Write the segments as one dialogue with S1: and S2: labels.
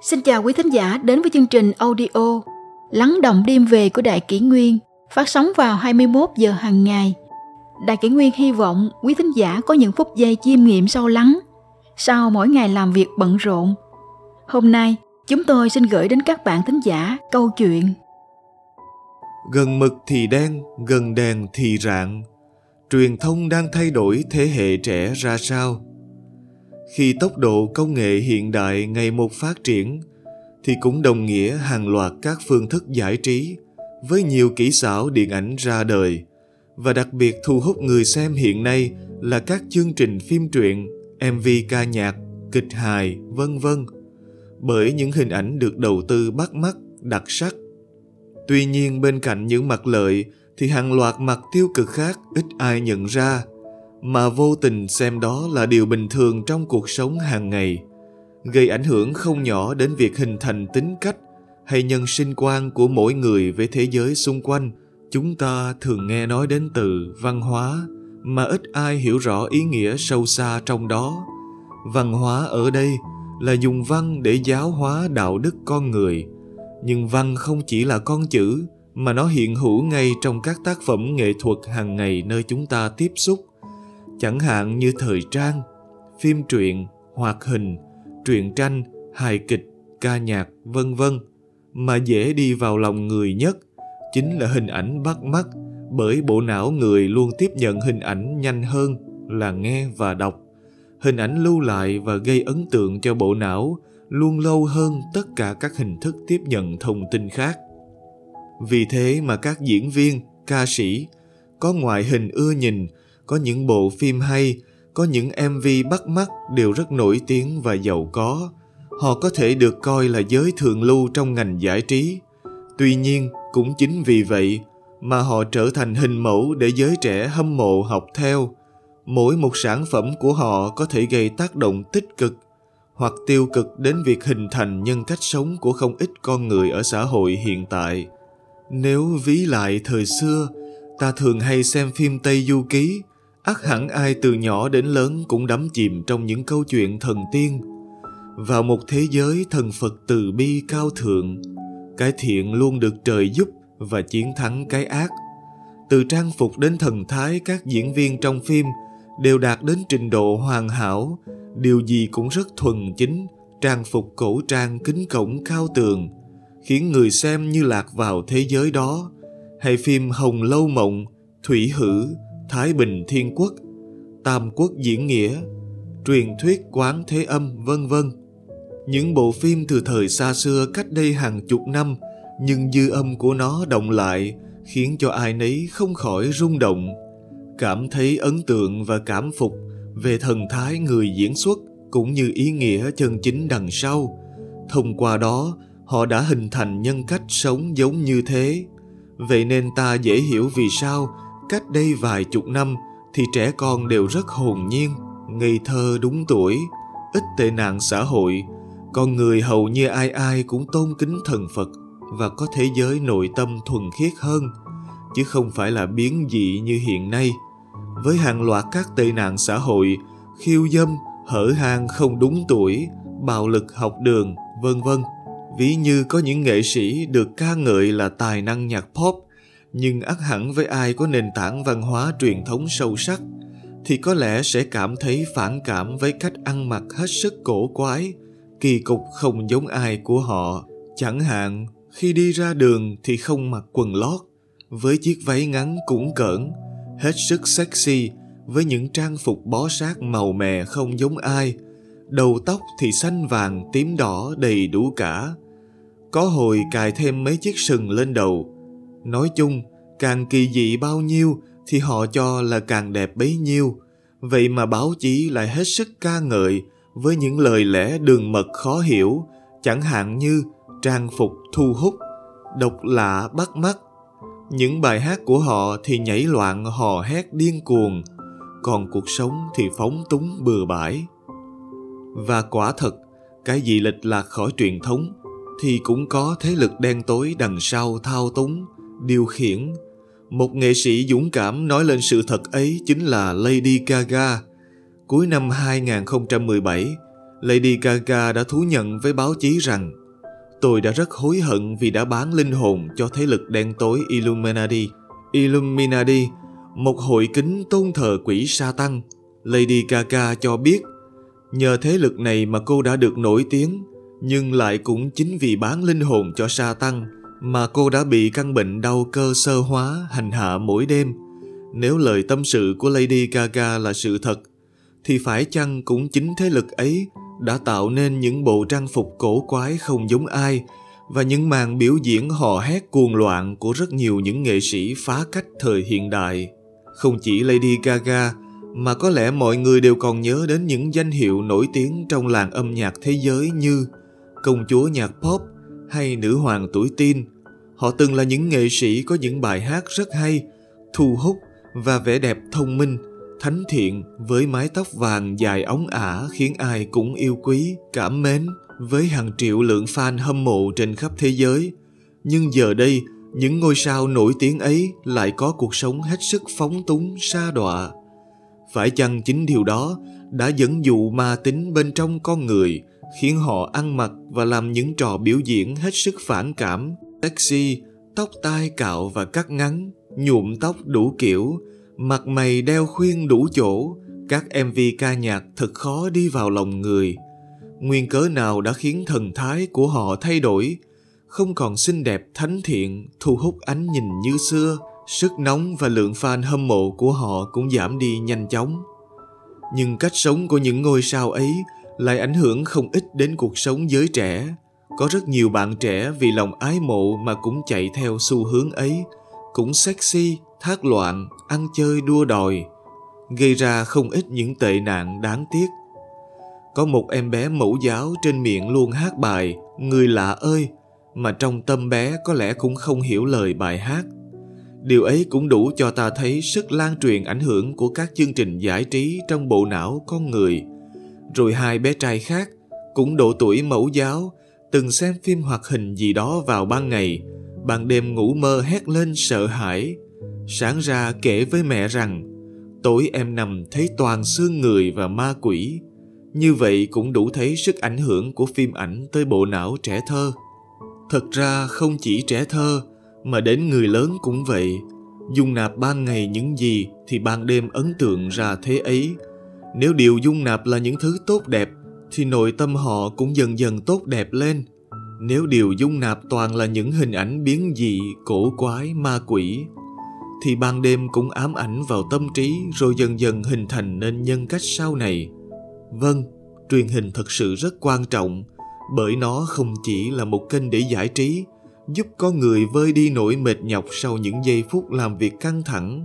S1: Xin chào quý thính giả đến với chương trình audio Lắng động đêm về của Đại Kỷ Nguyên phát sóng vào 21 giờ hàng ngày. Đại Kỷ Nguyên hy vọng quý thính giả có những phút giây chiêm nghiệm sâu lắng sau mỗi ngày làm việc bận rộn. Hôm nay, chúng tôi xin gửi đến các bạn thính giả câu chuyện
S2: Gần mực thì đen, gần đèn thì rạng. Truyền thông đang thay đổi thế hệ trẻ ra sao? Khi tốc độ công nghệ hiện đại ngày một phát triển thì cũng đồng nghĩa hàng loạt các phương thức giải trí với nhiều kỹ xảo điện ảnh ra đời và đặc biệt thu hút người xem hiện nay là các chương trình phim truyện, MV ca nhạc, kịch hài, vân vân. Bởi những hình ảnh được đầu tư bắt mắt, đặc sắc. Tuy nhiên bên cạnh những mặt lợi thì hàng loạt mặt tiêu cực khác ít ai nhận ra mà vô tình xem đó là điều bình thường trong cuộc sống hàng ngày, gây ảnh hưởng không nhỏ đến việc hình thành tính cách hay nhân sinh quan của mỗi người với thế giới xung quanh. Chúng ta thường nghe nói đến từ văn hóa mà ít ai hiểu rõ ý nghĩa sâu xa trong đó. Văn hóa ở đây là dùng văn để giáo hóa đạo đức con người, nhưng văn không chỉ là con chữ mà nó hiện hữu ngay trong các tác phẩm nghệ thuật hàng ngày nơi chúng ta tiếp xúc chẳng hạn như thời trang, phim truyện, hoạt hình, truyện tranh, hài kịch, ca nhạc, vân vân mà dễ đi vào lòng người nhất chính là hình ảnh bắt mắt bởi bộ não người luôn tiếp nhận hình ảnh nhanh hơn là nghe và đọc. Hình ảnh lưu lại và gây ấn tượng cho bộ não luôn lâu hơn tất cả các hình thức tiếp nhận thông tin khác. Vì thế mà các diễn viên, ca sĩ có ngoại hình ưa nhìn có những bộ phim hay, có những MV bắt mắt đều rất nổi tiếng và giàu có. Họ có thể được coi là giới thượng lưu trong ngành giải trí. Tuy nhiên, cũng chính vì vậy mà họ trở thành hình mẫu để giới trẻ hâm mộ học theo. Mỗi một sản phẩm của họ có thể gây tác động tích cực hoặc tiêu cực đến việc hình thành nhân cách sống của không ít con người ở xã hội hiện tại. Nếu ví lại thời xưa, ta thường hay xem phim Tây Du Ký ắt hẳn ai từ nhỏ đến lớn cũng đắm chìm trong những câu chuyện thần tiên. Vào một thế giới thần phật từ bi cao thượng, cái thiện luôn được trời giúp và chiến thắng cái ác. Từ trang phục đến thần thái các diễn viên trong phim đều đạt đến trình độ hoàn hảo, điều gì cũng rất thuần chính, trang phục cổ trang kính cổng cao tường, khiến người xem như lạc vào thế giới đó. Hay phim hồng lâu mộng, thủy hử Thái Bình Thiên Quốc, Tam Quốc Diễn Nghĩa, truyền thuyết Quán Thế Âm, vân vân. Những bộ phim từ thời xa xưa cách đây hàng chục năm, nhưng dư âm của nó động lại khiến cho ai nấy không khỏi rung động, cảm thấy ấn tượng và cảm phục về thần thái người diễn xuất cũng như ý nghĩa chân chính đằng sau. Thông qua đó, họ đã hình thành nhân cách sống giống như thế. Vậy nên ta dễ hiểu vì sao cách đây vài chục năm thì trẻ con đều rất hồn nhiên, ngây thơ đúng tuổi, ít tệ nạn xã hội. Con người hầu như ai ai cũng tôn kính thần phật và có thế giới nội tâm thuần khiết hơn, chứ không phải là biến dị như hiện nay. Với hàng loạt các tệ nạn xã hội, khiêu dâm, hở hang không đúng tuổi, bạo lực học đường, vân vân. Ví như có những nghệ sĩ được ca ngợi là tài năng nhạc pop nhưng ắt hẳn với ai có nền tảng văn hóa truyền thống sâu sắc, thì có lẽ sẽ cảm thấy phản cảm với cách ăn mặc hết sức cổ quái, kỳ cục không giống ai của họ. Chẳng hạn, khi đi ra đường thì không mặc quần lót, với chiếc váy ngắn cũng cỡn, hết sức sexy, với những trang phục bó sát màu mè không giống ai. Đầu tóc thì xanh vàng, tím đỏ đầy đủ cả. Có hồi cài thêm mấy chiếc sừng lên đầu Nói chung, càng kỳ dị bao nhiêu thì họ cho là càng đẹp bấy nhiêu. Vậy mà báo chí lại hết sức ca ngợi với những lời lẽ đường mật khó hiểu, chẳng hạn như trang phục thu hút, độc lạ bắt mắt. Những bài hát của họ thì nhảy loạn hò hét điên cuồng, còn cuộc sống thì phóng túng bừa bãi. Và quả thật, cái gì lệch lạc khỏi truyền thống thì cũng có thế lực đen tối đằng sau thao túng, điều khiển. Một nghệ sĩ dũng cảm nói lên sự thật ấy chính là Lady Gaga. Cuối năm 2017, Lady Gaga đã thú nhận với báo chí rằng Tôi đã rất hối hận vì đã bán linh hồn cho thế lực đen tối Illuminati. Illuminati, một hội kính tôn thờ quỷ sa tăng. Lady Gaga cho biết, nhờ thế lực này mà cô đã được nổi tiếng, nhưng lại cũng chính vì bán linh hồn cho sa tăng mà cô đã bị căn bệnh đau cơ sơ hóa hành hạ mỗi đêm. Nếu lời tâm sự của Lady Gaga là sự thật, thì phải chăng cũng chính thế lực ấy đã tạo nên những bộ trang phục cổ quái không giống ai và những màn biểu diễn hò hét cuồng loạn của rất nhiều những nghệ sĩ phá cách thời hiện đại. Không chỉ Lady Gaga, mà có lẽ mọi người đều còn nhớ đến những danh hiệu nổi tiếng trong làng âm nhạc thế giới như công chúa nhạc pop hay nữ hoàng tuổi teen. Họ từng là những nghệ sĩ có những bài hát rất hay, thu hút và vẻ đẹp thông minh thánh thiện với mái tóc vàng dài ống ả khiến ai cũng yêu quý, cảm mến với hàng triệu lượng fan hâm mộ trên khắp thế giới. Nhưng giờ đây, những ngôi sao nổi tiếng ấy lại có cuộc sống hết sức phóng túng, sa đọa. Phải chăng chính điều đó đã dẫn dụ ma tính bên trong con người, khiến họ ăn mặc và làm những trò biểu diễn hết sức phản cảm, sexy, tóc tai cạo và cắt ngắn, nhuộm tóc đủ kiểu, Mặt mày đeo khuyên đủ chỗ, các MV ca nhạc thật khó đi vào lòng người. Nguyên cớ nào đã khiến thần thái của họ thay đổi, không còn xinh đẹp thánh thiện, thu hút ánh nhìn như xưa, sức nóng và lượng fan hâm mộ của họ cũng giảm đi nhanh chóng. Nhưng cách sống của những ngôi sao ấy lại ảnh hưởng không ít đến cuộc sống giới trẻ. Có rất nhiều bạn trẻ vì lòng ái mộ mà cũng chạy theo xu hướng ấy, cũng sexy, thác loạn, ăn chơi đua đòi, gây ra không ít những tệ nạn đáng tiếc. Có một em bé mẫu giáo trên miệng luôn hát bài Người lạ ơi, mà trong tâm bé có lẽ cũng không hiểu lời bài hát. Điều ấy cũng đủ cho ta thấy sức lan truyền ảnh hưởng của các chương trình giải trí trong bộ não con người. Rồi hai bé trai khác, cũng độ tuổi mẫu giáo, từng xem phim hoạt hình gì đó vào ban ngày, ban đêm ngủ mơ hét lên sợ hãi, Sáng ra kể với mẹ rằng Tối em nằm thấy toàn xương người và ma quỷ. Như vậy cũng đủ thấy sức ảnh hưởng của phim ảnh tới bộ não trẻ thơ. Thật ra không chỉ trẻ thơ Mà đến người lớn cũng vậy. Dung nạp ban ngày những gì Thì ban đêm ấn tượng ra thế ấy. Nếu điều dung nạp là những thứ tốt đẹp Thì nội tâm họ cũng dần dần tốt đẹp lên Nếu điều dung nạp toàn là những hình ảnh biến dị, cổ quái, ma quỷ thì ban đêm cũng ám ảnh vào tâm trí rồi dần dần hình thành nên nhân cách sau này. Vâng, truyền hình thật sự rất quan trọng bởi nó không chỉ là một kênh để giải trí, giúp con người vơi đi nỗi mệt nhọc sau những giây phút làm việc căng thẳng,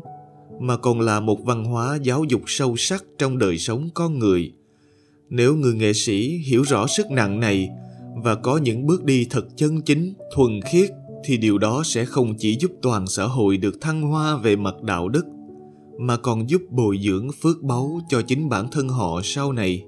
S2: mà còn là một văn hóa giáo dục sâu sắc trong đời sống con người. Nếu người nghệ sĩ hiểu rõ sức nặng này và có những bước đi thật chân chính, thuần khiết thì điều đó sẽ không chỉ giúp toàn xã hội được thăng hoa về mặt đạo đức mà còn giúp bồi dưỡng phước báu cho chính bản thân họ sau này